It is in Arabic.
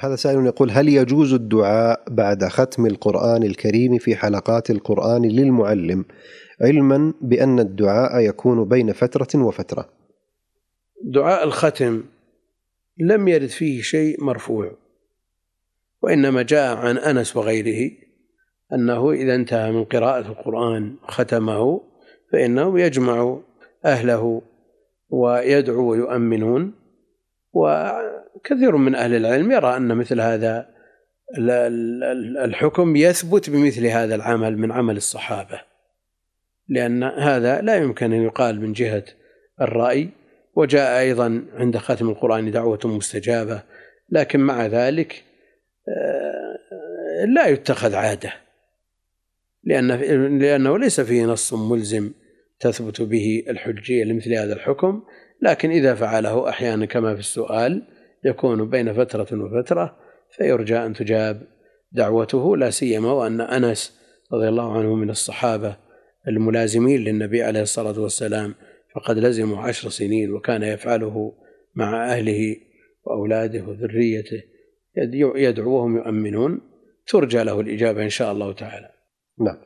هذا سائل يقول هل يجوز الدعاء بعد ختم القرآن الكريم في حلقات القرآن للمعلم علما بأن الدعاء يكون بين فترة وفترة؟ دعاء الختم لم يرد فيه شيء مرفوع وإنما جاء عن أنس وغيره أنه إذا انتهى من قراءة القرآن ختمه فإنه يجمع أهله ويدعو ويؤمنون. وكثير من أهل العلم يرى أن مثل هذا الحكم يثبت بمثل هذا العمل من عمل الصحابة لأن هذا لا يمكن أن يقال من جهة الرأي وجاء أيضا عند ختم القرآن دعوة مستجابة لكن مع ذلك آه، لا يتخذ عادة لأن لأنه ليس فيه نص ملزم تثبت به الحجية لمثل هذا الحكم لكن إذا فعله أحيانا كما في السؤال يكون بين فترة وفترة فيرجى أن تجاب دعوته لا سيما وأن أنس رضي الله عنه من الصحابة الملازمين للنبي عليه الصلاة والسلام فقد لزموا عشر سنين وكان يفعله مع أهله وأولاده وذريته يدعوهم يؤمنون ترجى له الإجابة إن شاء الله تعالى. نعم.